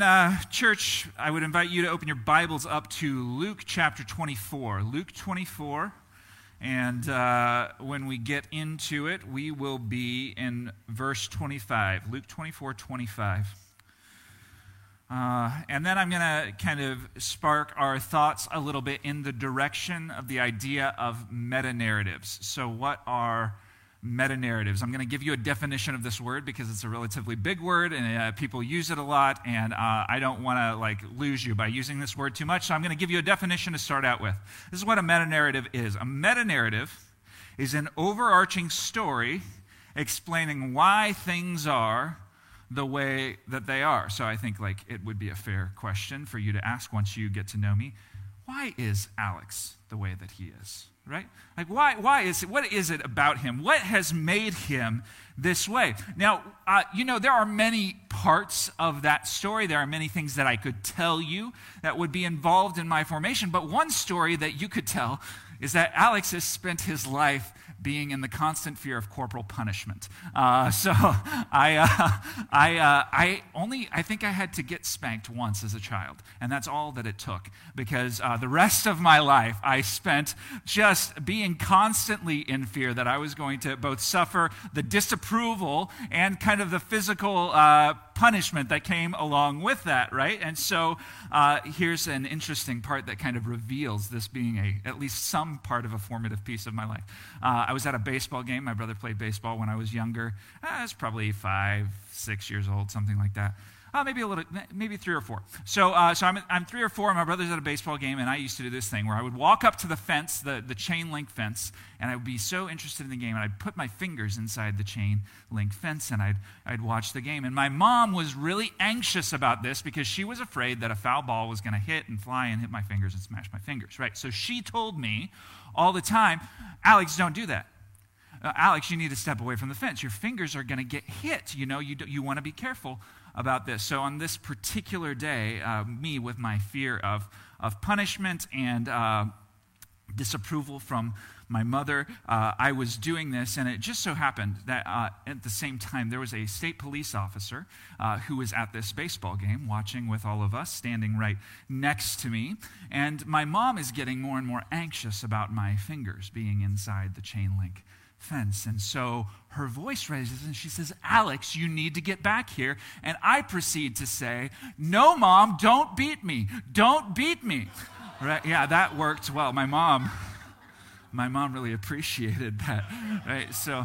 then, uh, church, I would invite you to open your Bibles up to Luke chapter 24. Luke 24. And uh, when we get into it, we will be in verse 25. Luke 24, 25. Uh, and then I'm going to kind of spark our thoughts a little bit in the direction of the idea of meta narratives. So, what are meta narratives? I'm going to give you a definition of this word because it's a relatively big word and uh, people use it a lot, and uh, I don't want to like lose you by using this word too much. So, I'm going to give you a definition to start out with. This is what a meta narrative is. A meta narrative is an overarching story explaining why things are the way that they are. So I think like it would be a fair question for you to ask once you get to know me. Why is Alex the way that he is? Right? Like why why is it what is it about him? What has made him this way? Now, uh, you know, there are many parts of that story. There are many things that I could tell you that would be involved in my formation, but one story that you could tell is that Alex has spent his life being in the constant fear of corporal punishment. Uh, so I, uh, I, uh, I only, I think I had to get spanked once as a child, and that's all that it took because uh, the rest of my life I spent just being constantly in fear that I was going to both suffer the disapproval and kind of the physical uh, punishment that came along with that, right? And so uh, here's an interesting part that kind of reveals this being a at least some part of a formative piece of my life. Uh, I was at a baseball game. My brother played baseball when I was younger. I was probably five, six years old, something like that. Maybe a little, maybe three or four. So, uh, so I'm, I'm three or four. My brother's at a baseball game, and I used to do this thing where I would walk up to the fence, the, the chain link fence, and I would be so interested in the game, and I'd put my fingers inside the chain link fence, and I'd, I'd watch the game. And my mom was really anxious about this because she was afraid that a foul ball was going to hit and fly and hit my fingers and smash my fingers, right? So she told me all the time, Alex, don't do that. Uh, Alex, you need to step away from the fence. Your fingers are going to get hit. You know, you, you want to be careful about this. So, on this particular day, uh, me with my fear of, of punishment and uh, disapproval from my mother, uh, I was doing this, and it just so happened that uh, at the same time, there was a state police officer uh, who was at this baseball game watching with all of us, standing right next to me. And my mom is getting more and more anxious about my fingers being inside the chain link fence. And so her voice raises and she says, Alex, you need to get back here. And I proceed to say, No, mom, don't beat me. Don't beat me. Right? Yeah, that worked well. My mom, my mom really appreciated that. Right? So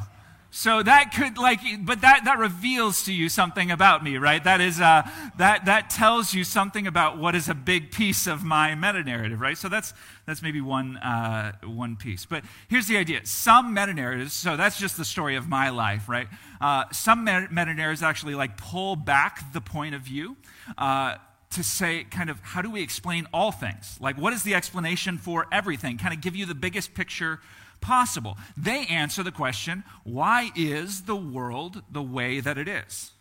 so that could like, but that, that reveals to you something about me, right? That is, uh, that, that tells you something about what is a big piece of my meta narrative, right? So that's, that's maybe one, uh, one piece. But here's the idea. Some meta narratives, so that's just the story of my life, right? Uh, some meta narratives actually like pull back the point of view, uh, to say, kind of, how do we explain all things? Like, what is the explanation for everything? Kind of give you the biggest picture possible. They answer the question why is the world the way that it is?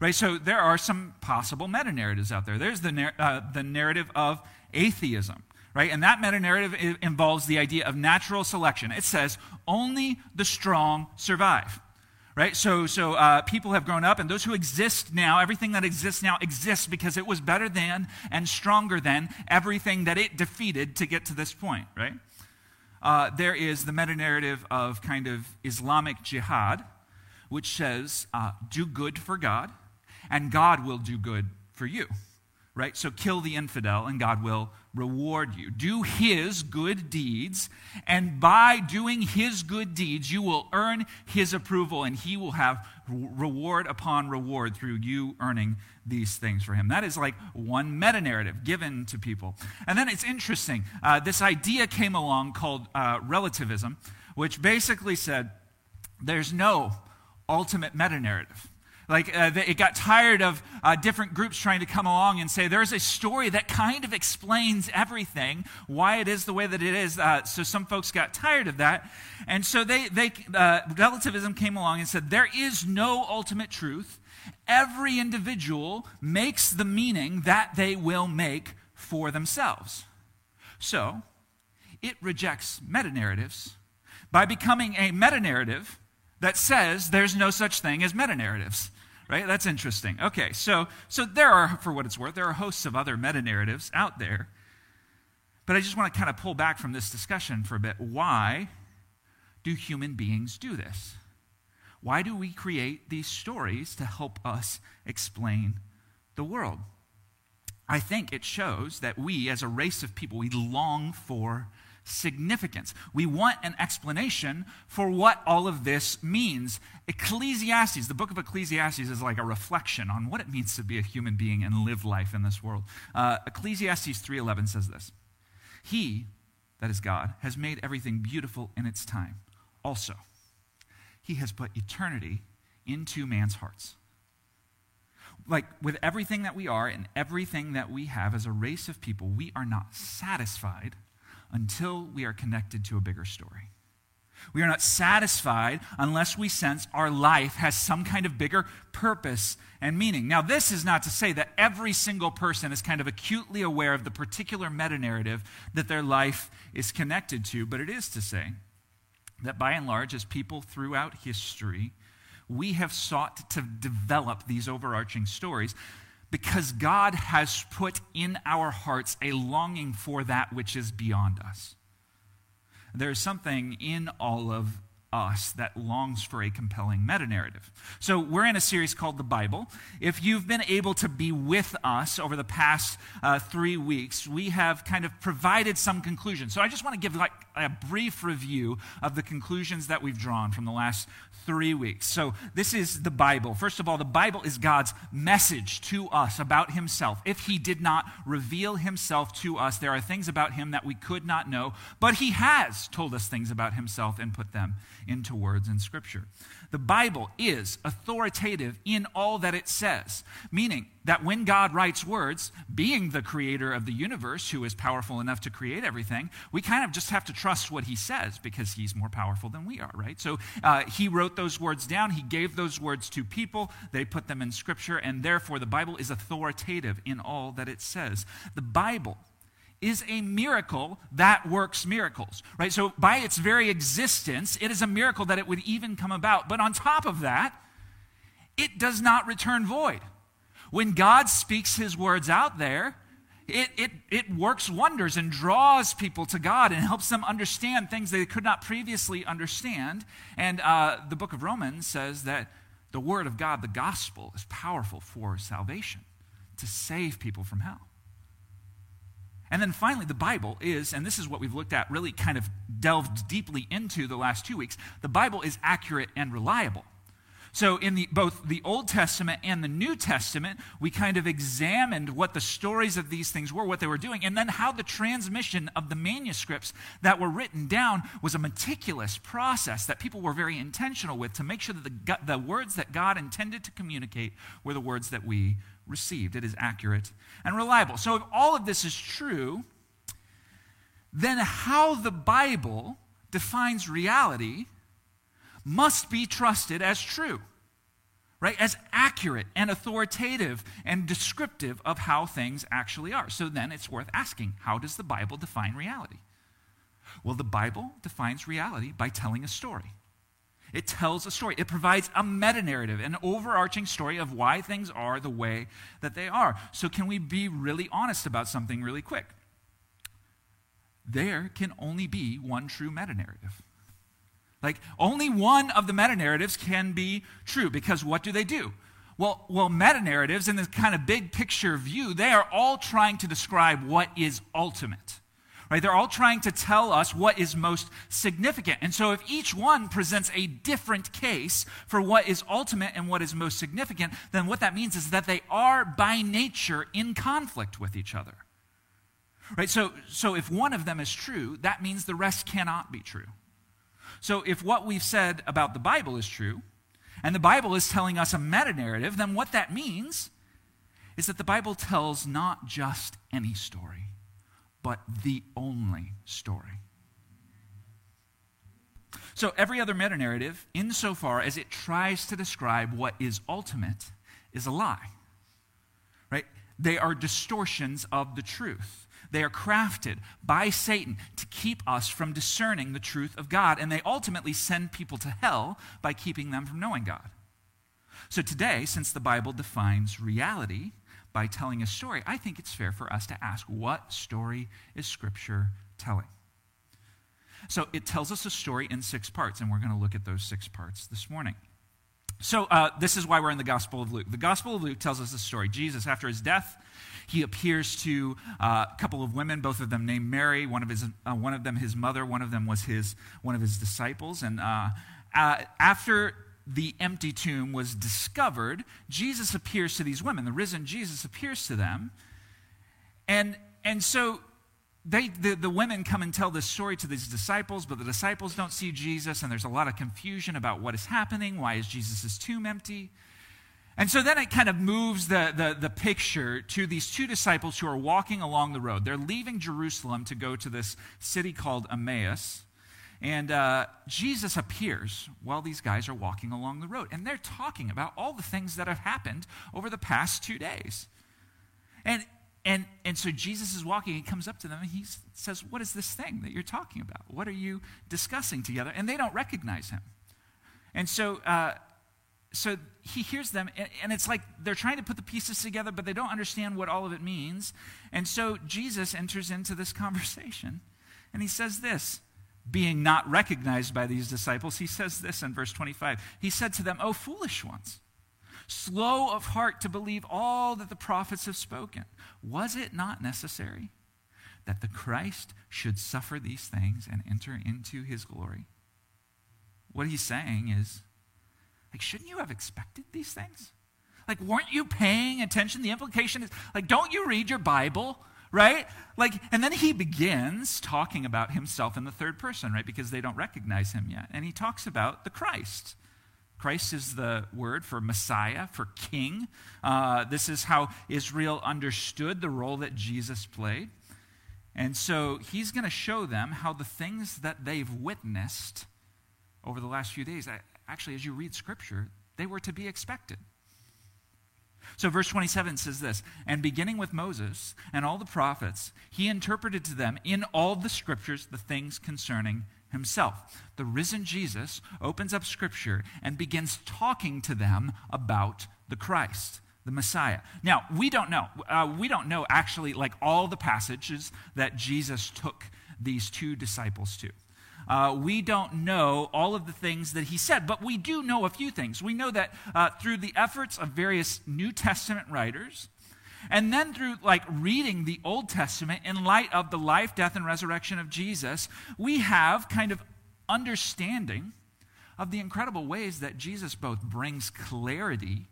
Right? So there are some possible meta narratives out there. There's the, uh, the narrative of atheism. Right? And that meta narrative involves the idea of natural selection. It says only the strong survive right so so uh, people have grown up and those who exist now everything that exists now exists because it was better than and stronger than everything that it defeated to get to this point right uh, there is the meta narrative of kind of Islamic jihad, which says, uh, do good for God, and God will do good for you. Right? So kill the infidel, and God will reward you. Do his good deeds, and by doing his good deeds, you will earn his approval, and he will have reward upon reward through you earning these things for him. That is like one meta narrative given to people. And then it's interesting. Uh, this idea came along called uh, relativism, which basically said there's no ultimate meta narrative. Like, uh, it got tired of uh, different groups trying to come along and say, there's a story that kind of explains everything, why it is the way that it is. Uh, so some folks got tired of that. And so they, they uh, relativism came along and said, there is no ultimate truth. Every individual makes the meaning that they will make for themselves. So, it rejects meta narratives by becoming a meta narrative that says there's no such thing as meta narratives right? That's interesting. Okay, so, so there are, for what it's worth, there are hosts of other meta narratives out there. But I just want to kind of pull back from this discussion for a bit. Why do human beings do this? Why do we create these stories to help us explain the world? I think it shows that we, as a race of people, we long for significance. We want an explanation for what all of this means. Ecclesiastes, the book of Ecclesiastes, is like a reflection on what it means to be a human being and live life in this world. Uh, Ecclesiastes 3:11 says this: "He, that is God, has made everything beautiful in its time. Also, He has put eternity into man's hearts." like with everything that we are and everything that we have as a race of people, we are not satisfied until we are connected to a bigger story. We are not satisfied unless we sense our life has some kind of bigger purpose and meaning. Now, this is not to say that every single person is kind of acutely aware of the particular meta narrative that their life is connected to, but it is to say that by and large, as people throughout history, we have sought to develop these overarching stories because God has put in our hearts a longing for that which is beyond us. There's something in all of us that longs for a compelling meta narrative. So, we're in a series called The Bible. If you've been able to be with us over the past uh, three weeks, we have kind of provided some conclusions. So, I just want to give like a brief review of the conclusions that we've drawn from the last three weeks. So, this is the Bible. First of all, the Bible is God's message to us about Himself. If He did not reveal Himself to us, there are things about Him that we could not know, but He has told us things about Himself and put them into words in Scripture. The Bible is authoritative in all that it says, meaning that when God writes words, being the creator of the universe who is powerful enough to create everything, we kind of just have to trust what he says because he's more powerful than we are, right? So uh, he wrote those words down, he gave those words to people, they put them in Scripture, and therefore the Bible is authoritative in all that it says. The Bible is a miracle that works miracles, right? So, by its very existence, it is a miracle that it would even come about. But on top of that, it does not return void. When God speaks his words out there, it, it, it works wonders and draws people to God and helps them understand things they could not previously understand. And uh, the book of Romans says that the word of God, the gospel, is powerful for salvation, to save people from hell. And then finally, the Bible is, and this is what we've looked at, really kind of delved deeply into the last two weeks, the Bible is accurate and reliable. So, in the, both the Old Testament and the New Testament, we kind of examined what the stories of these things were, what they were doing, and then how the transmission of the manuscripts that were written down was a meticulous process that people were very intentional with to make sure that the, the words that God intended to communicate were the words that we received. It is accurate and reliable. So, if all of this is true, then how the Bible defines reality must be trusted as true, right? As accurate and authoritative and descriptive of how things actually are. So, then it's worth asking how does the Bible define reality? Well, the Bible defines reality by telling a story. It tells a story. It provides a meta narrative, an overarching story of why things are the way that they are. So, can we be really honest about something really quick? There can only be one true meta narrative. Like, only one of the meta narratives can be true because what do they do? Well, well, meta narratives in this kind of big picture view, they are all trying to describe what is ultimate right? They're all trying to tell us what is most significant. And so if each one presents a different case for what is ultimate and what is most significant, then what that means is that they are by nature in conflict with each other. Right? So, so if one of them is true, that means the rest cannot be true. So if what we've said about the Bible is true, and the Bible is telling us a meta narrative, then what that means is that the Bible tells not just any story but the only story. So, every other meta narrative, insofar as it tries to describe what is ultimate, is a lie. Right? They are distortions of the truth. They are crafted by Satan to keep us from discerning the truth of God, and they ultimately send people to hell by keeping them from knowing God. So today, since the Bible defines reality by telling a story, I think it's fair for us to ask what story is Scripture telling? So it tells us a story in six parts, and we're going to look at those six parts this morning. So uh, this is why we're in the Gospel of Luke. The Gospel of Luke tells us a story. Jesus, after his death, he appears to uh, a couple of women, both of them named Mary. One of his, uh, one of them his mother. One of them was his one of his disciples. And uh, uh, after the empty tomb was discovered, Jesus appears to these women. The risen Jesus appears to them. And, and so they, the, the women come and tell this story to these disciples, but the disciples don't see Jesus, and there's a lot of confusion about what is happening. Why is Jesus' tomb empty? And so then it kind of moves the, the, the, picture to these two disciples who are walking along the road. They're leaving Jerusalem to go to this city called Emmaus. And uh, Jesus appears while these guys are walking along the road. And they're talking about all the things that have happened over the past two days. And, and, and so Jesus is walking, he comes up to them and he says, What is this thing that you're talking about? What are you discussing together? And they don't recognize him. And so, uh, so he hears them, and, and it's like they're trying to put the pieces together, but they don't understand what all of it means. And so Jesus enters into this conversation and he says this being not recognized by these disciples, he says this in verse 25. He said to them, O foolish ones, slow of heart to believe all that the prophets have spoken. Was it not necessary that the Christ should suffer these things and enter into his glory? What he's saying is, like, shouldn't you have expected these things? Like, weren't you paying attention? The implication is, like, don't you read your Bible? Right? Like, and then he begins talking about himself in the third person, right? Because they don't recognize him yet. And he talks about the Christ. Christ is the word for Messiah, for king. Uh, this is how Israel understood the role that Jesus played. And so he's going to show them how the things that they've witnessed over the last few days, actually, as you read scripture, they were to be expected. So, verse 27 says this And beginning with Moses and all the prophets, he interpreted to them in all the scriptures the things concerning himself. The risen Jesus opens up scripture and begins talking to them about the Christ the Messiah. Now, we don't know. Uh, we don't know actually like all the passages that Jesus took these two disciples to. Uh, we don't know all of the things that he said, but we do know a few things. We know that uh, through the efforts of various New Testament writers, and then through like reading the Old Testament in light of the life, death, and resurrection of Jesus, we have kind of understanding of the incredible ways that Jesus both brings clarity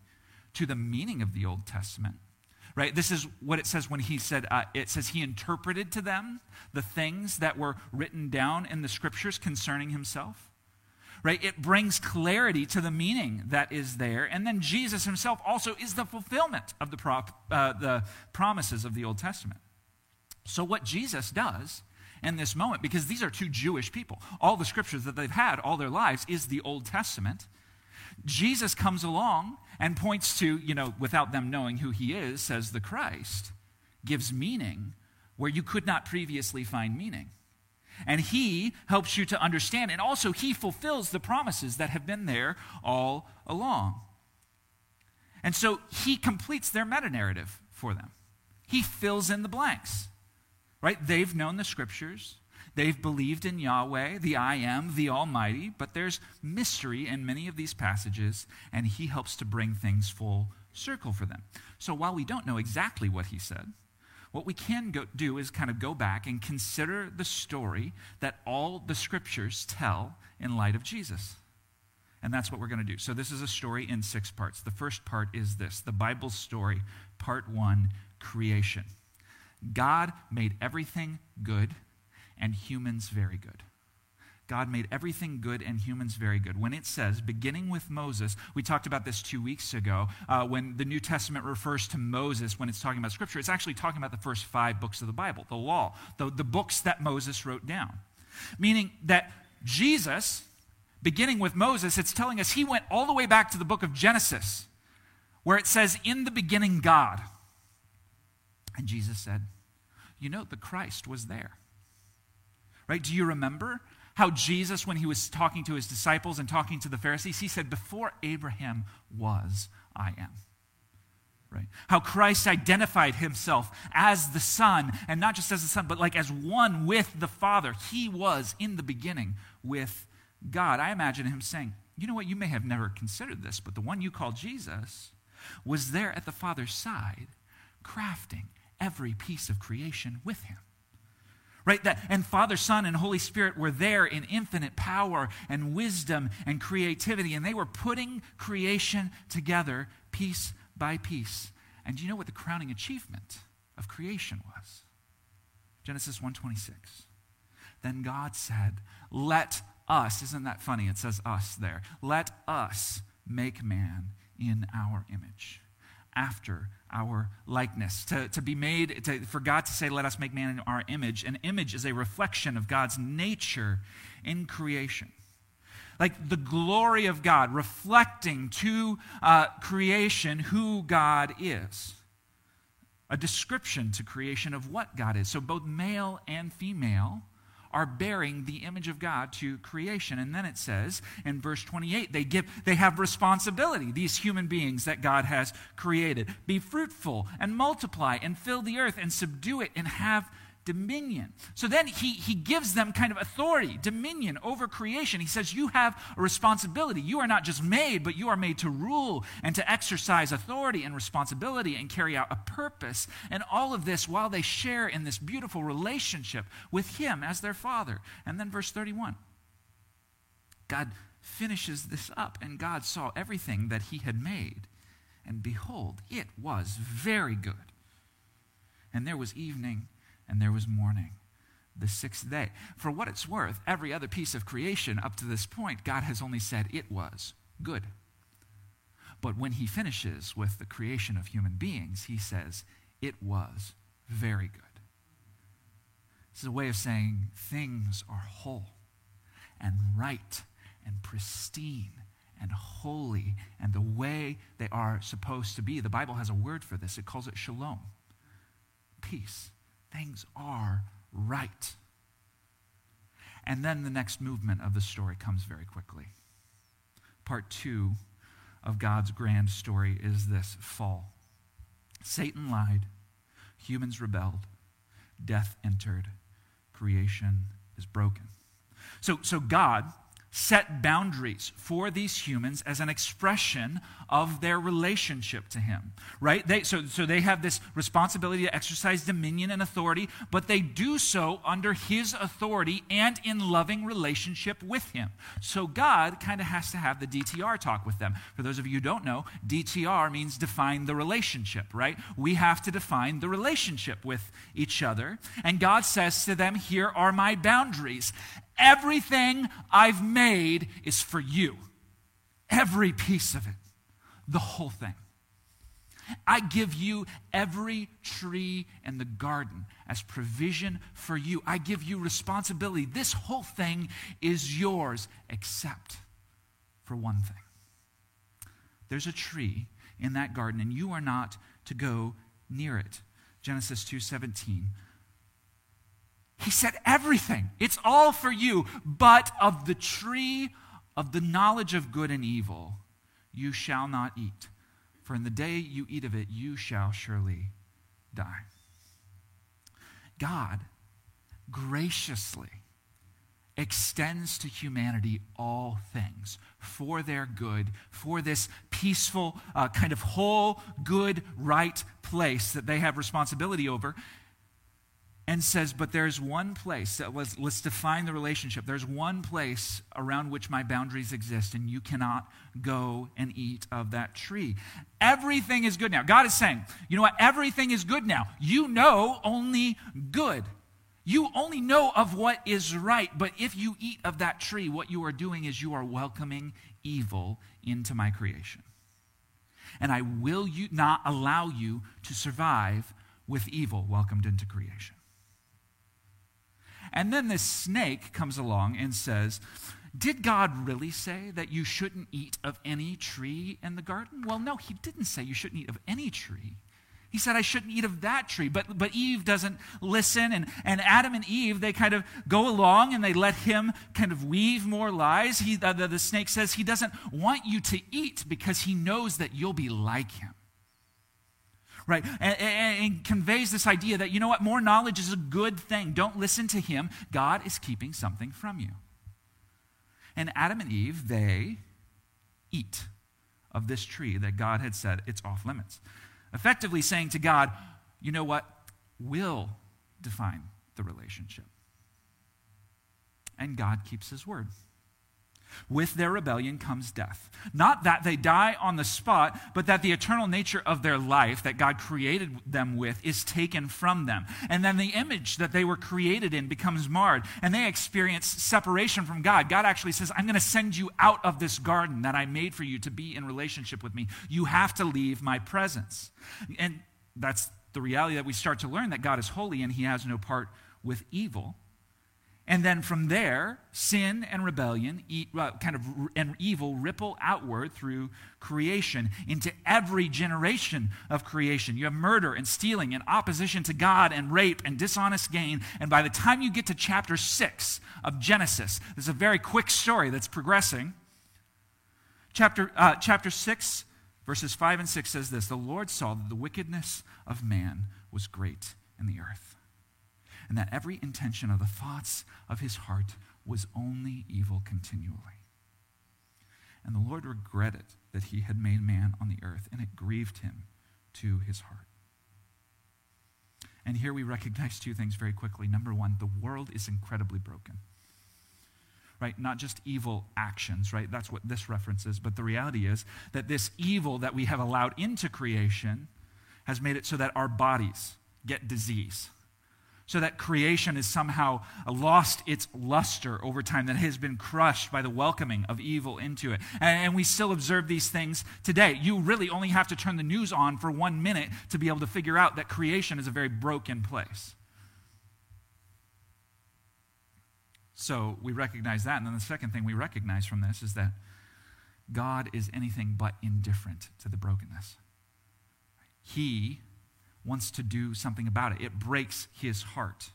to the meaning of the Old Testament right? This is what it says when he said, uh, it says he interpreted to them the things that were written down in the scriptures concerning himself. Right? It brings clarity to the meaning that is there. And then Jesus himself also is the fulfillment of the, prop, uh, the promises of the Old Testament. So, what Jesus does in this moment, because these are two Jewish people, all the scriptures that they've had all their lives is the Old Testament. Jesus comes along and points to, you know, without them knowing who he is, says the Christ, gives meaning where you could not previously find meaning. And he helps you to understand, and also he fulfills the promises that have been there all along. And so he completes their meta narrative for them. He fills in the blanks, right? They've known the scriptures, They've believed in Yahweh, the I am, the Almighty, but there's mystery in many of these passages, and he helps to bring things full circle for them. So while we don't know exactly what he said, what we can go, do is kind of go back and consider the story that all the scriptures tell in light of Jesus. And that's what we're going to do. So, this is a story in six parts. The first part is this the Bible story, part one creation. God made everything good and humans very good. God made everything good and humans very good. When it says, beginning with Moses, we talked about this two weeks ago, uh, when the New Testament refers to Moses when it's talking about Scripture, it's actually talking about the first five books of the Bible, the law, the, the books that Moses wrote down. Meaning that Jesus, beginning with Moses, it's telling us he went all the way back to the book of Genesis, where it says, In the beginning, God. And Jesus said, You know, the Christ was there right? Do you remember how Jesus, when he was talking to his disciples and talking to the Pharisees, he said, Before Abraham was, I am. Right? How Christ identified himself as the Son, and not just as the Son, but like as one with the Father. He was in the beginning with God. I imagine him saying, You know what? You may have never considered this, but the one you call Jesus was there at the Father's side, crafting every piece of creation with him right that and father son and holy spirit were there in infinite power and wisdom and creativity and they were putting creation together piece by piece. And do you know what the crowning achievement of creation was? Genesis 1:26. Then God said, "Let us, isn't that funny? It says us there. Let us make man in our image, after our likeness. To, to be made, to, for God to say, let us make man in our image. An image is a reflection of God's nature in creation like the glory of God, reflecting to uh, creation who God is. A description to creation of what God is. So both male and female are bearing the image of God to creation. And then it says in verse 28, they give they have responsibility, these human beings that God has created. Be fruitful and multiply and fill the earth and subdue it and have dominion. So then he, he gives them kind of authority, dominion over creation. He says, You have a responsibility. You are not just made, but you are made to rule and to exercise authority and responsibility and carry out a purpose. And all of this while they share in this beautiful relationship with Him as their Father. And then verse 31 God finishes this up, and God saw everything that He had made. And behold, it was very good. And there was evening and there was morning the sixth day. For what it's worth, every other piece of creation up to this point, God has only said it was good. But when he finishes with the creation of human beings, he says it was very good. This is a way of saying things are whole and right and pristine and holy and the way they are supposed to be. The Bible has a word for this, it calls it shalom peace things are right. And then the next movement of the story comes very quickly. Part two of God's grand story is this fall. Satan lied, humans rebelled, death entered, creation is broken. So, so God set boundaries for these humans as an expression of their relationship to him right? They, so, so they have this responsibility to exercise dominion and authority but they do so under his authority and in loving relationship with him. So god kind of has to have the dtr talk with them. For those of you who don't know dtr means define the relationship right? We have to define the relationship with each other. And god says to them here are my boundaries Everything I've made is for you. Every piece of it. The whole thing. I give you every tree in the garden as provision for you. I give you responsibility. This whole thing is yours, except for one thing. There's a tree in that garden, and you are not to go near it. Genesis 2:17 he said, Everything, it's all for you, but of the tree of the knowledge of good and evil you shall not eat, for in the day you eat of it, you shall surely die. God graciously extends to humanity all things for their good, for this peaceful, uh, kind of whole, good, right place that they have responsibility over and says, But there's one place that was, let's define the relationship. There's one place around which my boundaries exist, and you cannot go and eat of that tree. Everything is good now. God is saying, You know what? Everything is good now. You know only good. You only know of what is right, but if you eat of that tree, what you are doing is you are welcoming evil into my creation. And I will you not allow you to survive with evil welcomed into creation. And then this snake comes along and says, Did God really say that you shouldn't eat of any tree in the garden? Well, no, he didn't say you shouldn't eat of any tree. He said, I shouldn't eat of that tree. But, but Eve doesn't listen. And, and Adam and Eve, they kind of go along and they let him kind of weave more lies. He, the, the snake says he doesn't want you to eat because he knows that you'll be like him. Right? And, and, and conveys this idea that, you know what, more knowledge is a good thing. Don't listen to him. God is keeping something from you. And Adam and Eve, they eat of this tree that God had said it's off limits effectively saying to God, you know what? Will define the relationship. And God keeps his word. With their rebellion comes death. Not that they die on the spot, but that the eternal nature of their life that God created them with is taken from them. And then the image that they were created in becomes marred, and they experience separation from God. God actually says, I'm going to send you out of this garden that I made for you to be in relationship with me. You have to leave my presence. And that's the reality that we start to learn that God is holy and he has no part with evil. And then from there, sin and rebellion, kind of and evil ripple outward through creation into every generation of creation. You have murder and stealing and opposition to God and rape and dishonest gain. And by the time you get to chapter 6 of Genesis, this is a very quick story that's progressing. Chapter, uh, chapter 6, verses 5 and 6 says this The Lord saw that the wickedness of man was great in the earth and that every intention of the thoughts of his heart was only evil continually. And the Lord regretted that he had made man on the earth, and it grieved him to his heart. And here we recognize two things very quickly. Number one, the world is incredibly broken. Right? Not just evil actions, right? That's what this references. But the reality is that this evil that we have allowed into creation has made it so that our bodies get disease so that creation has somehow lost its luster over time, that has been crushed by the welcoming of evil into it. And, we still observe these things today. You really only have to turn the news on for one minute to be able to figure out that creation is a very broken place. So we recognize that. And then the second thing we recognize from this is that God is anything but indifferent to the brokenness. He wants to do something about it. It breaks his heart.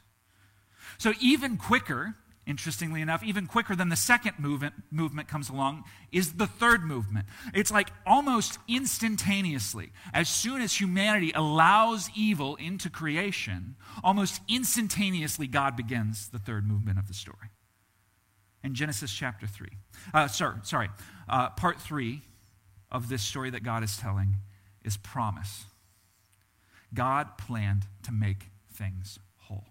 So, even quicker, interestingly enough, even quicker than the second movement, movement comes along, is the third movement. It's like almost instantaneously, as soon as humanity allows evil into creation, almost instantaneously, God begins the third movement of the story. In Genesis chapter 3. Uh, sorry, sorry. Uh, part 3 of this story that God is telling is promise. God planned to make things whole.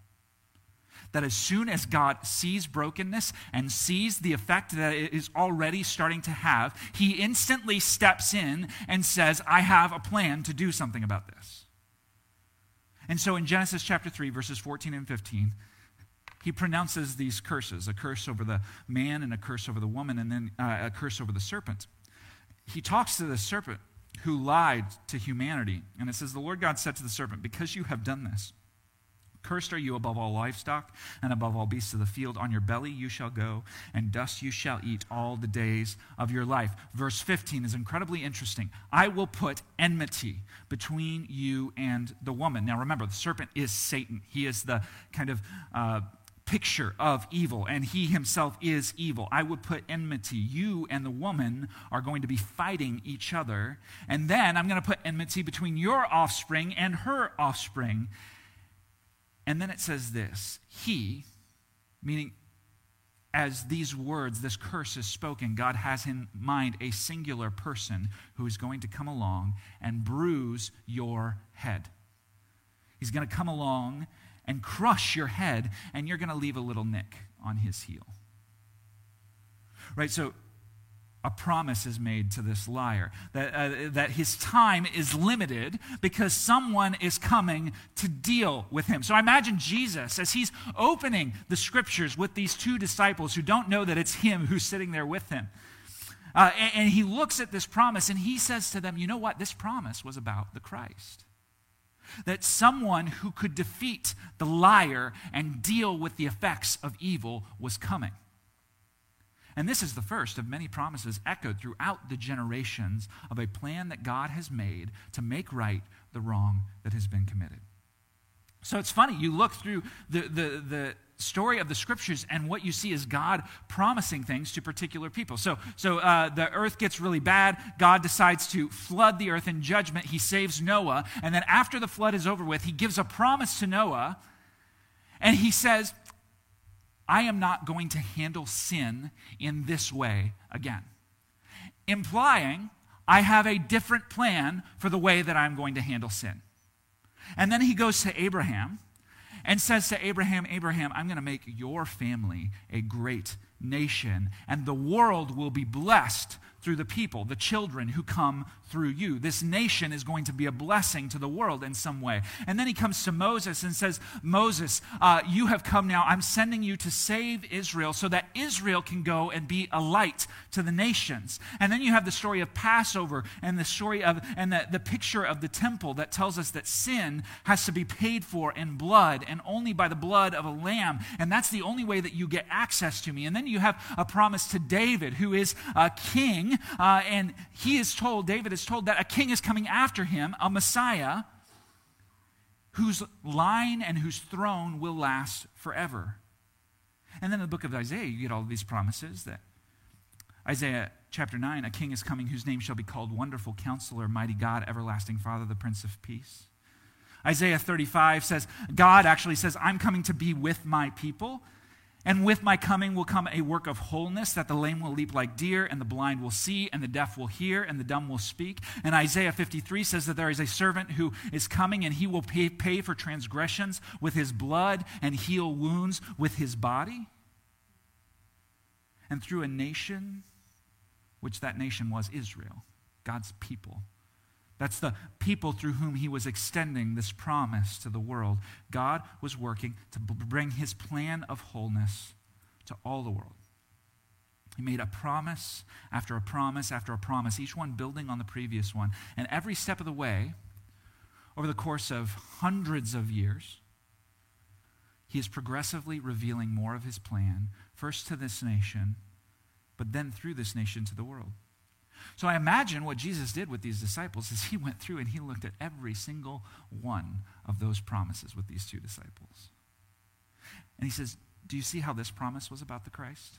That as soon as God sees brokenness and sees the effect that it is already starting to have, he instantly steps in and says, I have a plan to do something about this. And so in Genesis chapter 3, verses 14 and 15, he pronounces these curses a curse over the man and a curse over the woman, and then uh, a curse over the serpent. He talks to the serpent who lied to humanity. And it says, The Lord God said to the serpent, Because you have done this, Cursed are you above all livestock and above all beasts of the field. On your belly you shall go, and dust you shall eat all the days of your life. Verse 15 is incredibly interesting. I will put enmity between you and the woman. Now remember, the serpent is Satan. He is the kind of uh, picture of evil, and he himself is evil. I would put enmity. You and the woman are going to be fighting each other. And then I'm going to put enmity between your offspring and her offspring. And then it says this He, meaning as these words, this curse is spoken, God has in mind a singular person who is going to come along and bruise your head. He's going to come along and crush your head, and you're going to leave a little nick on his heel. Right? So, a promise is made to this liar that, uh, that his time is limited because someone is coming to deal with him. So I imagine Jesus as he's opening the scriptures with these two disciples who don't know that it's him who's sitting there with him. Uh, and, and he looks at this promise and he says to them, You know what? This promise was about the Christ that someone who could defeat the liar and deal with the effects of evil was coming. And this is the first of many promises echoed throughout the generations of a plan that God has made to make right the wrong that has been committed. So it's funny, you look through the, the, the story of the scriptures, and what you see is God promising things to particular people. So, so uh, the earth gets really bad. God decides to flood the earth in judgment. He saves Noah. And then after the flood is over with, he gives a promise to Noah. And he says, I am not going to handle sin in this way again. Implying, I have a different plan for the way that I'm going to handle sin. And then he goes to Abraham and says to Abraham, Abraham, I'm going to make your family a great nation, and the world will be blessed through the people, the children who come through you. This nation is going to be a blessing to the world in some way. And then he comes to Moses and says, Moses, uh, you have come now. I'm sending you to save Israel so that Israel can go and be a light to the nations. And then you have the story of Passover and the story of, and the, the picture of the temple that tells us that sin has to be paid for in blood and only by the blood of a lamb. And that's the only way that you get access to me. And then you have a promise to David, who is a king uh, and he is told, David is told, that a king is coming after him, a Messiah, whose line and whose throne will last forever. And then in the book of Isaiah, you get all these promises that Isaiah chapter 9, a king is coming whose name shall be called Wonderful Counselor, Mighty God, Everlasting Father, the Prince of Peace. Isaiah 35 says, God actually says, I'm coming to be with my people. And with my coming will come a work of wholeness, that the lame will leap like deer, and the blind will see, and the deaf will hear, and the dumb will speak. And Isaiah 53 says that there is a servant who is coming, and he will pay, pay for transgressions with his blood and heal wounds with his body. And through a nation, which that nation was Israel, God's people, that's the people through whom he was extending this promise to the world. God was working to bring his plan of wholeness to all the world. He made a promise after a promise after a promise, each one building on the previous one. And every step of the way, over the course of hundreds of years, he is progressively revealing more of his plan, first to this nation, but then through this nation to the world. So I imagine what Jesus did with these disciples is he went through and he looked at every single one of those promises with these two disciples. And he says, Do you see how this promise was about the Christ?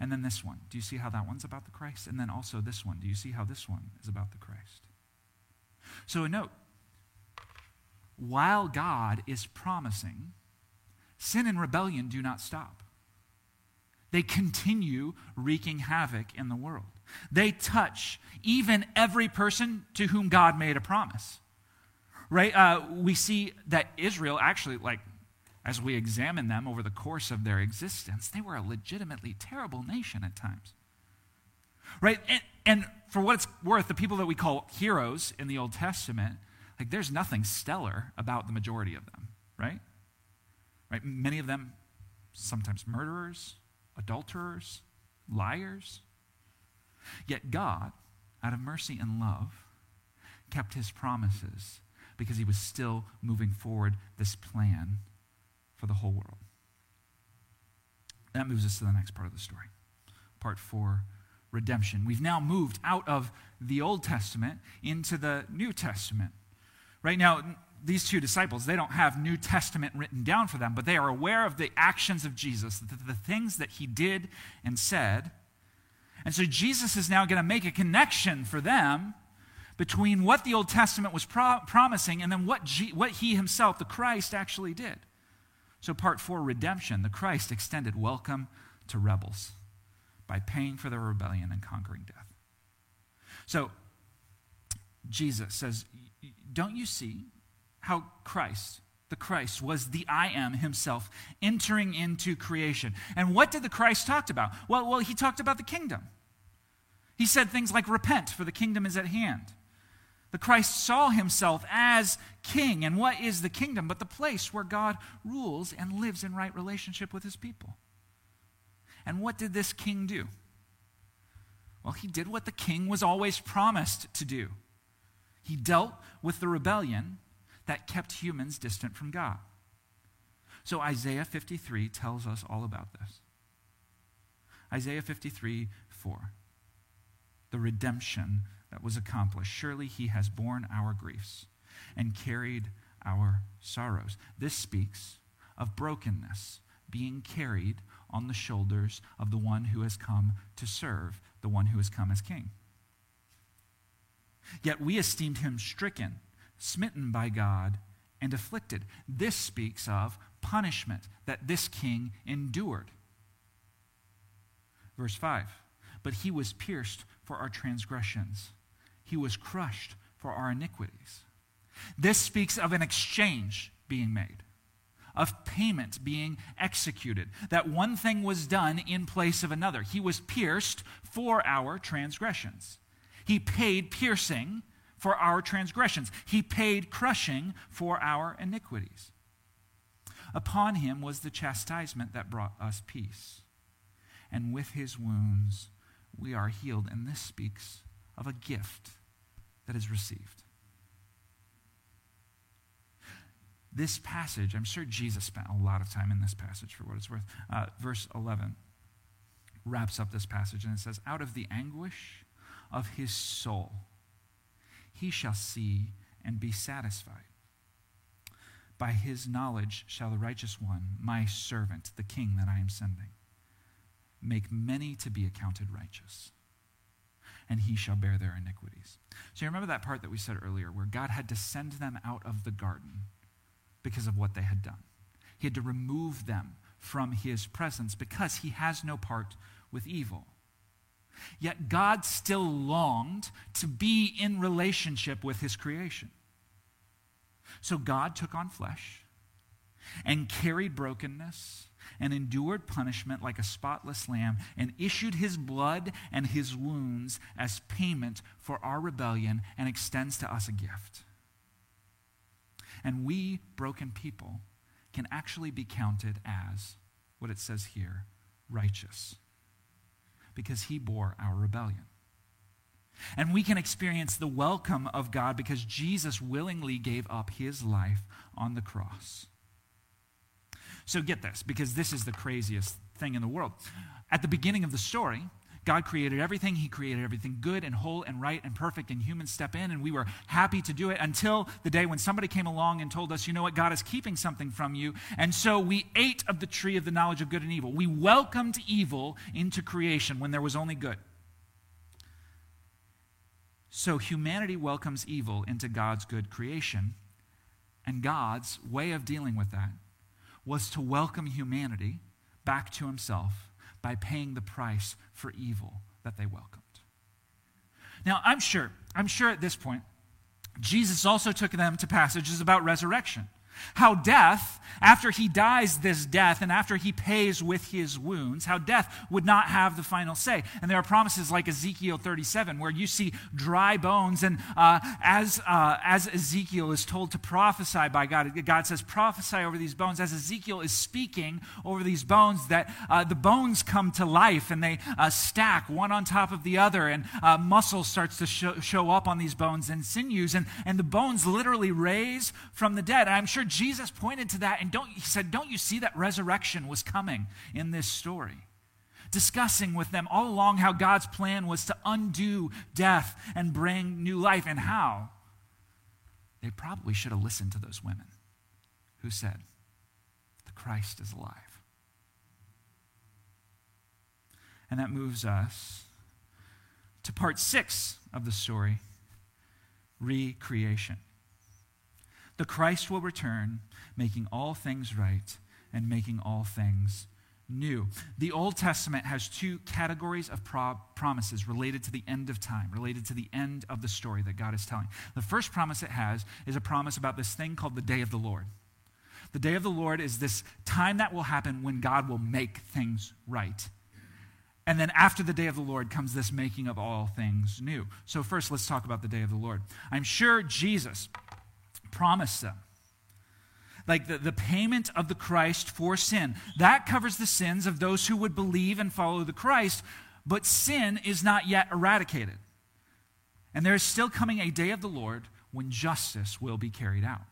And then this one. Do you see how that one's about the Christ? And then also this one. Do you see how this one is about the Christ? So a note while God is promising, sin and rebellion do not stop. They continue wreaking havoc in the world. They touch even every person to whom God made a promise. Right? Uh, we see that Israel actually, like, as we examine them over the course of their existence, they were a legitimately terrible nation at times. Right? And, and for what it's worth, the people that we call heroes in the Old Testament, like, there's nothing stellar about the majority of them, right? Right? Many of them, sometimes murderers, adulterers, liars. Yet God, out of mercy and love, kept his promises because he was still moving forward this plan for the whole world. That moves us to the next part of the story. Part four redemption. We've now moved out of the Old Testament into the New Testament. Right now, these two disciples, they don't have New Testament written down for them, but they are aware of the actions of Jesus, the, the things that he did and said. And so Jesus is now going to make a connection for them between what the Old Testament was pro- promising and then what, G- what he himself, the Christ, actually did. So, part four redemption, the Christ extended welcome to rebels by paying for their rebellion and conquering death. So, Jesus says, Don't you see how Christ, the Christ, was the I am himself entering into creation? And what did the Christ talk about? Well, well, he talked about the kingdom. He said things like, Repent, for the kingdom is at hand. The Christ saw himself as king. And what is the kingdom but the place where God rules and lives in right relationship with his people? And what did this king do? Well, he did what the king was always promised to do. He dealt with the rebellion that kept humans distant from God. So Isaiah 53 tells us all about this. Isaiah 53 4. The redemption that was accomplished. Surely he has borne our griefs and carried our sorrows. This speaks of brokenness being carried on the shoulders of the one who has come to serve, the one who has come as king. Yet we esteemed him stricken, smitten by God, and afflicted. This speaks of punishment that this king endured. Verse 5 But he was pierced for our transgressions, he was crushed for our iniquities. This speaks of an exchange being made, of payment being executed, that one thing was done in place of another. He was pierced for our transgressions. He paid piercing for our transgressions. He paid crushing for our iniquities. Upon him was the chastisement that brought us peace. And with his wounds we are healed. And this speaks of a gift that is received. This passage, I'm sure Jesus spent a lot of time in this passage for what it's worth. Uh, verse 11 wraps up this passage and it says, Out of the anguish of his soul, he shall see and be satisfied. By his knowledge shall the righteous one, my servant, the king that I am sending, make many to be accounted righteous, and he shall bear their iniquities. So you remember that part that we said earlier where God had to send them out of the garden because of what they had done. He had to remove them from his presence because he has no part with evil. Yet God still longed to be in relationship with his creation. So God took on flesh and carried brokenness and endured punishment like a spotless lamb and issued his blood and his wounds as payment for our rebellion and extends to us a gift. And we, broken people, can actually be counted as what it says here righteous because he bore our rebellion. And we can experience the welcome of God because Jesus willingly gave up his life on the cross. So get this, because this is the craziest thing in the world. At the beginning of the story, God created everything. He created everything good and whole and right and perfect, and humans step in, and we were happy to do it until the day when somebody came along and told us, you know what, God is keeping something from you. And so we ate of the tree of the knowledge of good and evil. We welcomed evil into creation when there was only good. So humanity welcomes evil into God's good creation, and God's way of dealing with that was to welcome humanity back to himself by paying the price for evil that they welcomed. Now, I'm sure, I'm sure at this point, Jesus also took them to passages about resurrection. How death, after he dies this death and after he pays with his wounds, how death would not have the final say. And there are promises like Ezekiel 37, where you see dry bones. And uh, as, uh, as Ezekiel is told to prophesy by God, God says, prophesy over these bones. As Ezekiel is speaking over these bones, that uh, the bones come to life and they uh, stack one on top of the other, and uh, muscle starts to show, show up on these bones and sinews. And, and the bones literally raise from the dead. And I'm sure Jesus pointed to that and don't, he said, Don't you see that resurrection was coming in this story? Discussing with them all along how God's plan was to undo death and bring new life, and how they probably should have listened to those women who said, The Christ is alive. And that moves us to part six of the story recreation. The Christ will return, making all things right and making all things new. The Old Testament has two categories of pro- promises related to the end of time, related to the end of the story that God is telling. The first promise it has is a promise about this thing called the day of the Lord. The day of the Lord is this time that will happen when God will make things right. And then after the day of the Lord comes this making of all things new. So, first, let's talk about the day of the Lord. I'm sure Jesus promised them. Like the, the payment of the Christ for sin. That covers the sins of those who would believe and follow the Christ, but sin is not yet eradicated. And there is still coming a day of the Lord when justice will be carried out.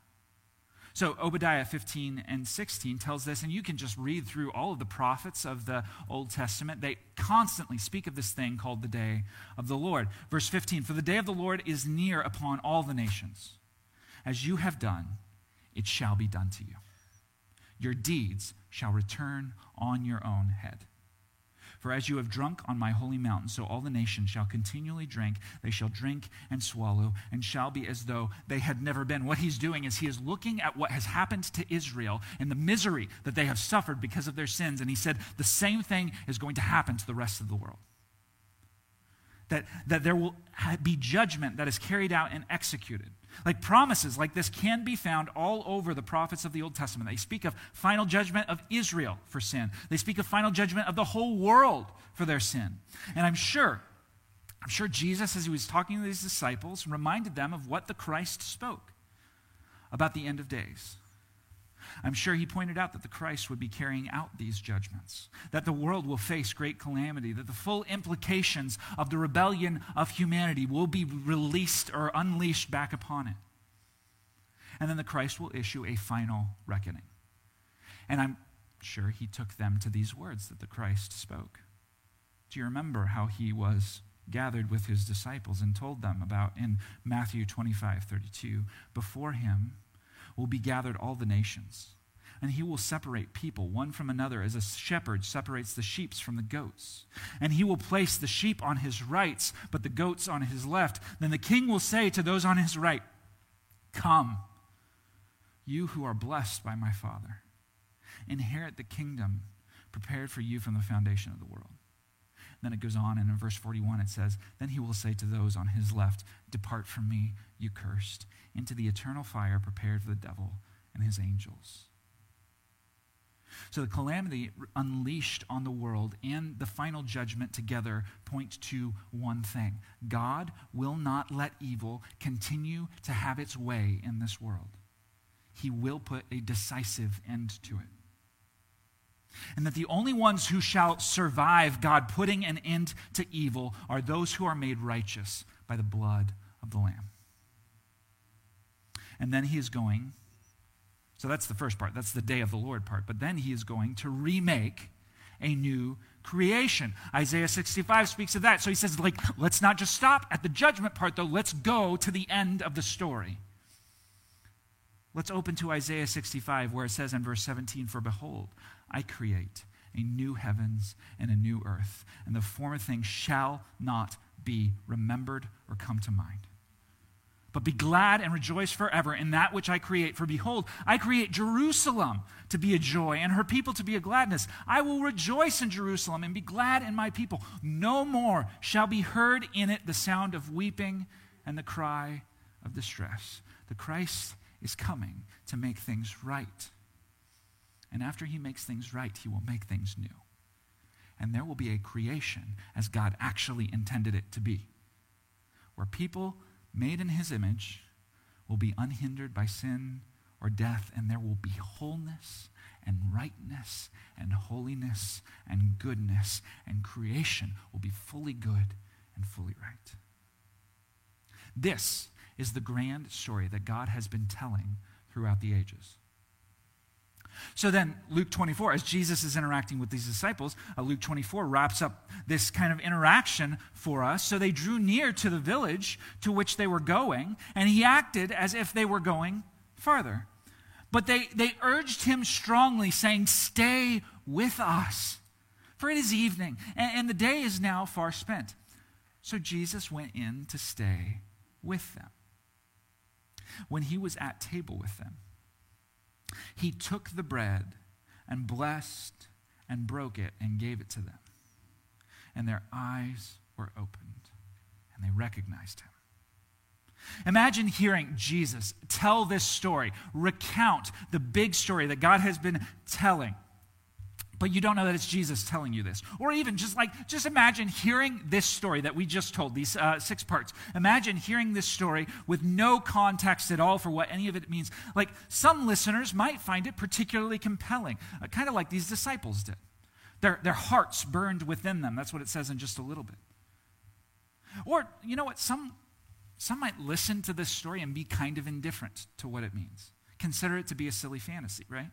So, Obadiah 15 and 16 tells this, and you can just read through all of the prophets of the Old Testament. They constantly speak of this thing called the day of the Lord. Verse 15 For the day of the Lord is near upon all the nations. As you have done, it shall be done to you. Your deeds shall return on your own head. For as you have drunk on my holy mountain, so all the nations shall continually drink. They shall drink and swallow, and shall be as though they had never been. What he's doing is he is looking at what has happened to Israel and the misery that they have suffered because of their sins. And he said, the same thing is going to happen to the rest of the world. That, that there will be judgment that is carried out and executed. Like promises like this can be found all over the prophets of the Old Testament. They speak of final judgment of Israel for sin. They speak of final judgment of the whole world for their sin. And I'm sure, I'm sure Jesus, as he was talking to these disciples, reminded them of what the Christ spoke about the end of days. I'm sure he pointed out that the Christ would be carrying out these judgments, that the world will face great calamity, that the full implications of the rebellion of humanity will be released or unleashed back upon it. And then the Christ will issue a final reckoning. And I'm sure he took them to these words that the Christ spoke. Do you remember how he was gathered with his disciples and told them about in Matthew 25 32? Before him, will be gathered all the nations. And he will separate people one from another as a shepherd separates the sheep from the goats. And he will place the sheep on his right, but the goats on his left. Then the king will say to those on his right, Come, you who are blessed by my Father, inherit the kingdom prepared for you from the foundation of the world. Then it goes on, and in verse 41 it says, Then he will say to those on his left, Depart from me, you cursed, into the eternal fire prepared for the devil and his angels. So the calamity unleashed on the world and the final judgment together point to one thing God will not let evil continue to have its way in this world, He will put a decisive end to it and that the only ones who shall survive God putting an end to evil are those who are made righteous by the blood of the Lamb. And then he is going, so that's the first part, that's the day of the Lord part, but then he is going to remake a new creation. Isaiah 65 speaks of that. So he says, like, let's not just stop at the judgment part, though, let's go to the end of the story. Let's open to Isaiah 65, where it says in verse 17, For behold, I create a new heavens and a new earth, and the former things shall not be remembered or come to mind. But be glad and rejoice forever in that which I create. For behold, I create Jerusalem to be a joy, and her people to be a gladness. I will rejoice in Jerusalem and be glad in my people. No more shall be heard in it the sound of weeping and the cry of distress. The Christ is coming to make things right. And after he makes things right, he will make things new. And there will be a creation as God actually intended it to be, where people made in his image will be unhindered by sin or death, and there will be wholeness and rightness and holiness and goodness, and creation will be fully good and fully right. This is the grand story that God has been telling throughout the ages. So then, Luke 24, as Jesus is interacting with these disciples, uh, Luke 24 wraps up this kind of interaction for us. So they drew near to the village to which they were going, and he acted as if they were going farther. But they, they urged him strongly, saying, Stay with us, for it is evening, and, and the day is now far spent. So Jesus went in to stay with them. When he was at table with them, he took the bread and blessed and broke it and gave it to them. And their eyes were opened and they recognized him. Imagine hearing Jesus tell this story, recount the big story that God has been telling but you don't know that it's Jesus telling you this. Or even just like, just imagine hearing this story that we just told, these uh, six parts. Imagine hearing this story with no context at all for what any of it means. Like, some listeners might find it particularly compelling, uh, kind of like these disciples did. Their, their hearts burned within them. That's what it says in just a little bit. Or, you know what? Some, some might listen to this story and be kind of indifferent to what it means consider it to be a silly fantasy, right?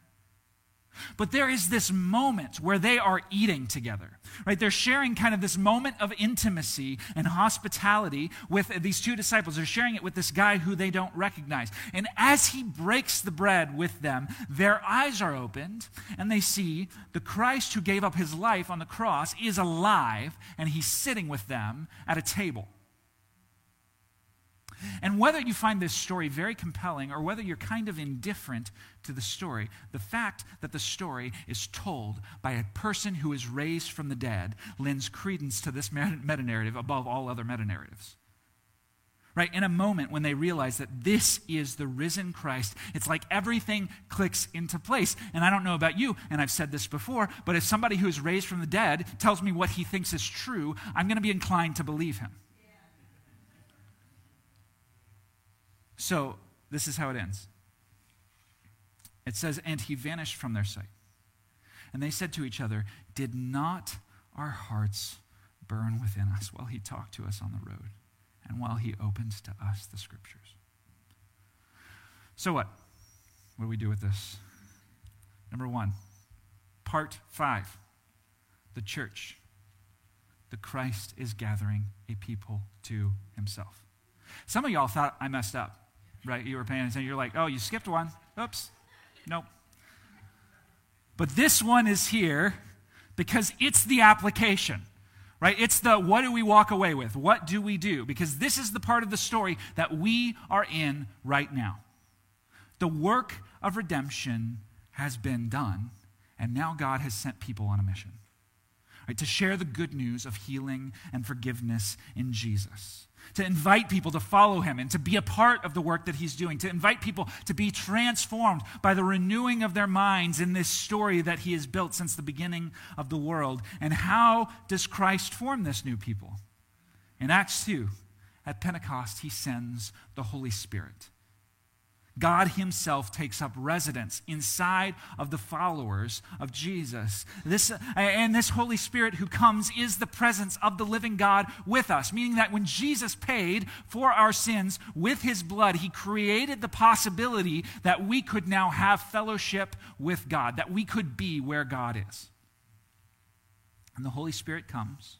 But there is this moment where they are eating together, right? They're sharing kind of this moment of intimacy and hospitality with these two disciples. They're sharing it with this guy who they don't recognize. And as he breaks the bread with them, their eyes are opened and they see the Christ who gave up his life on the cross is alive and he's sitting with them at a table. And whether you find this story very compelling or whether you're kind of indifferent to the story, the fact that the story is told by a person who is raised from the dead lends credence to this meta narrative above all other meta narratives. Right? In a moment when they realize that this is the risen Christ, it's like everything clicks into place. And I don't know about you, and I've said this before, but if somebody who is raised from the dead tells me what he thinks is true, I'm going to be inclined to believe him. So, this is how it ends. It says, And he vanished from their sight. And they said to each other, Did not our hearts burn within us while he talked to us on the road and while he opened to us the scriptures? So, what? What do we do with this? Number one, part five the church. The Christ is gathering a people to himself. Some of y'all thought I messed up right? You were paying attention. You're like, oh, you skipped one. Oops. Nope. But this one is here because it's the application, right? It's the what do we walk away with? What do we do? Because this is the part of the story that we are in right now. The work of redemption has been done, and now God has sent people on a mission right, to share the good news of healing and forgiveness in Jesus to invite people to follow him and to be a part of the work that he's doing, to invite people to be transformed by the renewing of their minds in this story that he has built since the beginning of the world. And how does Christ form this new people? In Acts 2, at Pentecost, he sends the Holy Spirit. God Himself takes up residence inside of the followers of Jesus. This, and this Holy Spirit who comes is the presence of the living God with us, meaning that when Jesus paid for our sins with His blood, He created the possibility that we could now have fellowship with God, that we could be where God is. And the Holy Spirit comes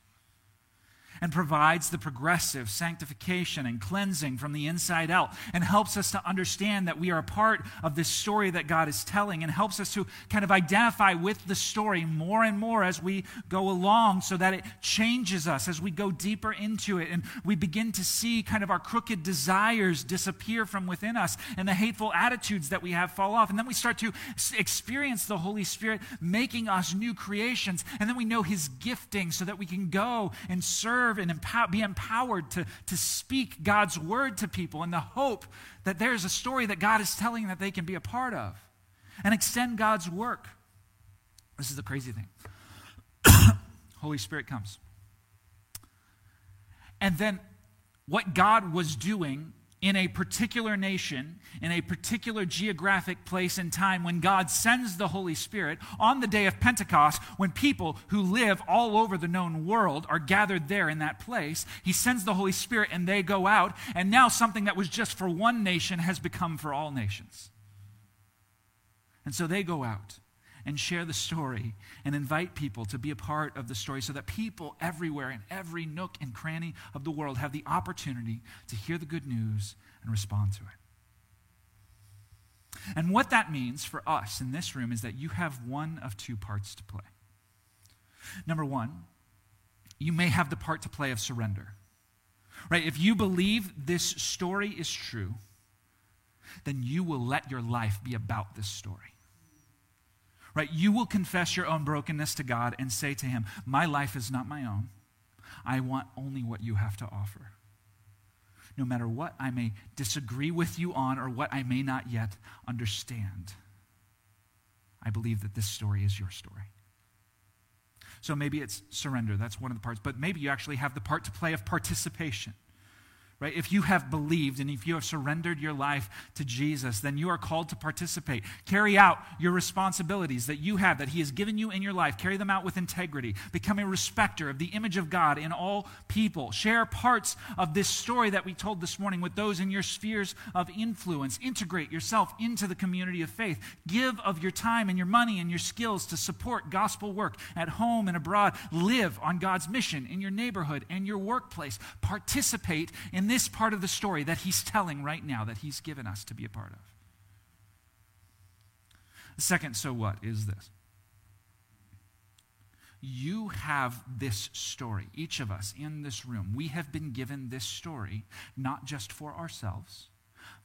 and provides the progressive sanctification and cleansing from the inside out and helps us to understand that we are a part of this story that God is telling and helps us to kind of identify with the story more and more as we go along so that it changes us as we go deeper into it and we begin to see kind of our crooked desires disappear from within us and the hateful attitudes that we have fall off. And then we start to experience the Holy Spirit making us new creations. And then we know His gifting so that we can go and serve serve and be empowered to, to speak God's word to people in the hope that there's a story that God is telling that they can be a part of and extend God's work. This is the crazy thing. Holy Spirit comes. And then what God was doing in a particular nation, in a particular geographic place and time, when God sends the Holy Spirit on the day of Pentecost, when people who live all over the known world are gathered there in that place, He sends the Holy Spirit and they go out, and now something that was just for one nation has become for all nations. And so they go out and share the story and invite people to be a part of the story so that people everywhere in every nook and cranny of the world have the opportunity to hear the good news and respond to it. And what that means for us in this room is that you have one of two parts to play. Number one, you may have the part to play of surrender. Right? If you believe this story is true, then you will let your life be about this story right? You will confess your own brokenness to God and say to Him, My life is not my own. I want only what you have to offer. No matter what I may disagree with you on or what I may not yet understand, I believe that this story is your story. So maybe it's surrender. That's one of the parts. But maybe you actually have the part to play of participation right? If you have believed and if you have surrendered your life to Jesus, then you are called to participate. Carry out your responsibilities that you have, that He has given you in your life. Carry them out with integrity. Become a respecter of the image of God in all people. Share parts of this story that we told this morning with those in your spheres of influence. Integrate yourself into the community of faith. Give of your time and your money and your skills to support gospel work at home and abroad. Live on God's mission in your neighborhood and your workplace. Participate in this part of the story that he's telling right now, that he's given us to be a part of. The second, so what, is this. You have this story. Each of us in this room, we have been given this story, not just for ourselves,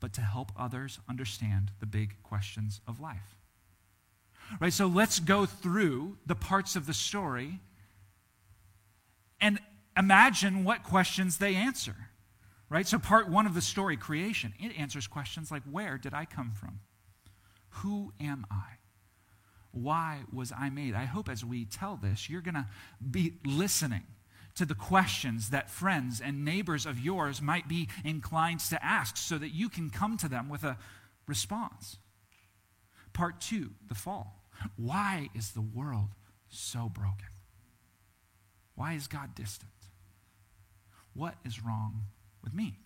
but to help others understand the big questions of life. Right? So let's go through the parts of the story and imagine what questions they answer. Right? So, part one of the story, creation, it answers questions like Where did I come from? Who am I? Why was I made? I hope as we tell this, you're going to be listening to the questions that friends and neighbors of yours might be inclined to ask so that you can come to them with a response. Part two, the fall. Why is the world so broken? Why is God distant? What is wrong with me.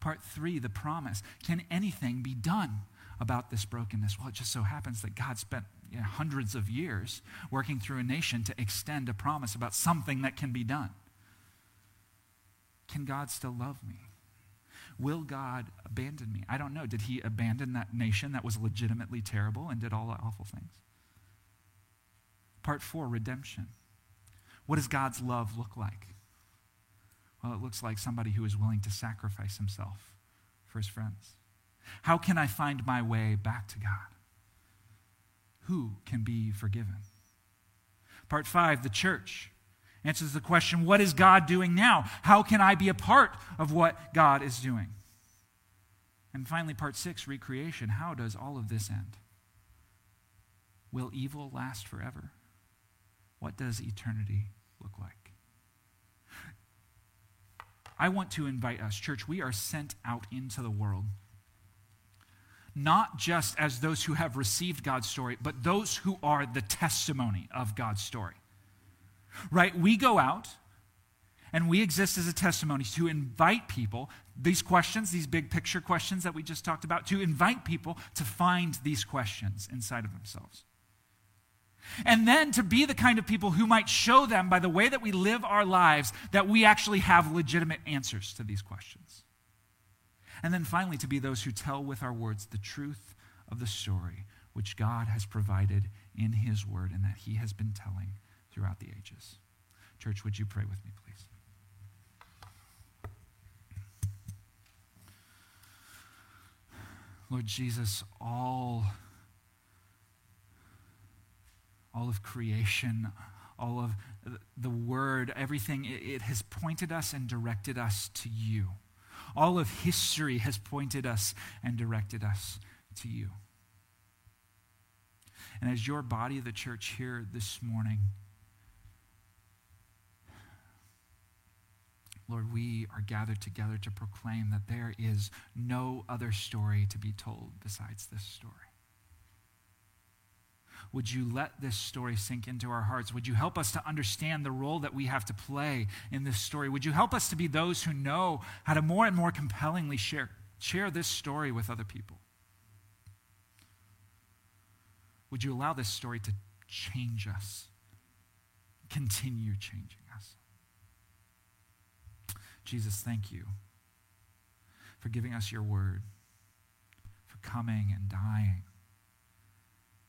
Part three, the promise. Can anything be done about this brokenness? Well, it just so happens that God spent you know, hundreds of years working through a nation to extend a promise about something that can be done. Can God still love me? Will God abandon me? I don't know. Did he abandon that nation that was legitimately terrible and did all the awful things? Part four, redemption. What does God's love look like? Well, it looks like somebody who is willing to sacrifice himself for his friends. How can I find my way back to God? Who can be forgiven? Part five, the church answers the question what is God doing now? How can I be a part of what God is doing? And finally, part six, recreation. How does all of this end? Will evil last forever? What does eternity look like? I want to invite us, church, we are sent out into the world. Not just as those who have received God's story, but those who are the testimony of God's story. Right? We go out and we exist as a testimony to invite people, these questions, these big picture questions that we just talked about, to invite people to find these questions inside of themselves. And then to be the kind of people who might show them by the way that we live our lives that we actually have legitimate answers to these questions. And then finally, to be those who tell with our words the truth of the story which God has provided in His Word and that He has been telling throughout the ages. Church, would you pray with me, please? Lord Jesus, all all of creation, all of the Word, everything, it has pointed us and directed us to you. All of history has pointed us and directed us to you. And as your body, the church here this morning, Lord, we are gathered together to proclaim that there is no other story to be told besides this story. Would you let this story sink into our hearts? Would you help us to understand the role that we have to play in this story? Would you help us to be those who know how to more and more compellingly share, share this story with other people? Would you allow this story to change us, continue changing us? Jesus, thank you for giving us your word, for coming and dying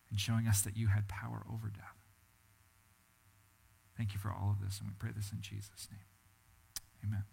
and showing us that you had power over death. Thank you for all of this, and we pray this in Jesus' name. Amen.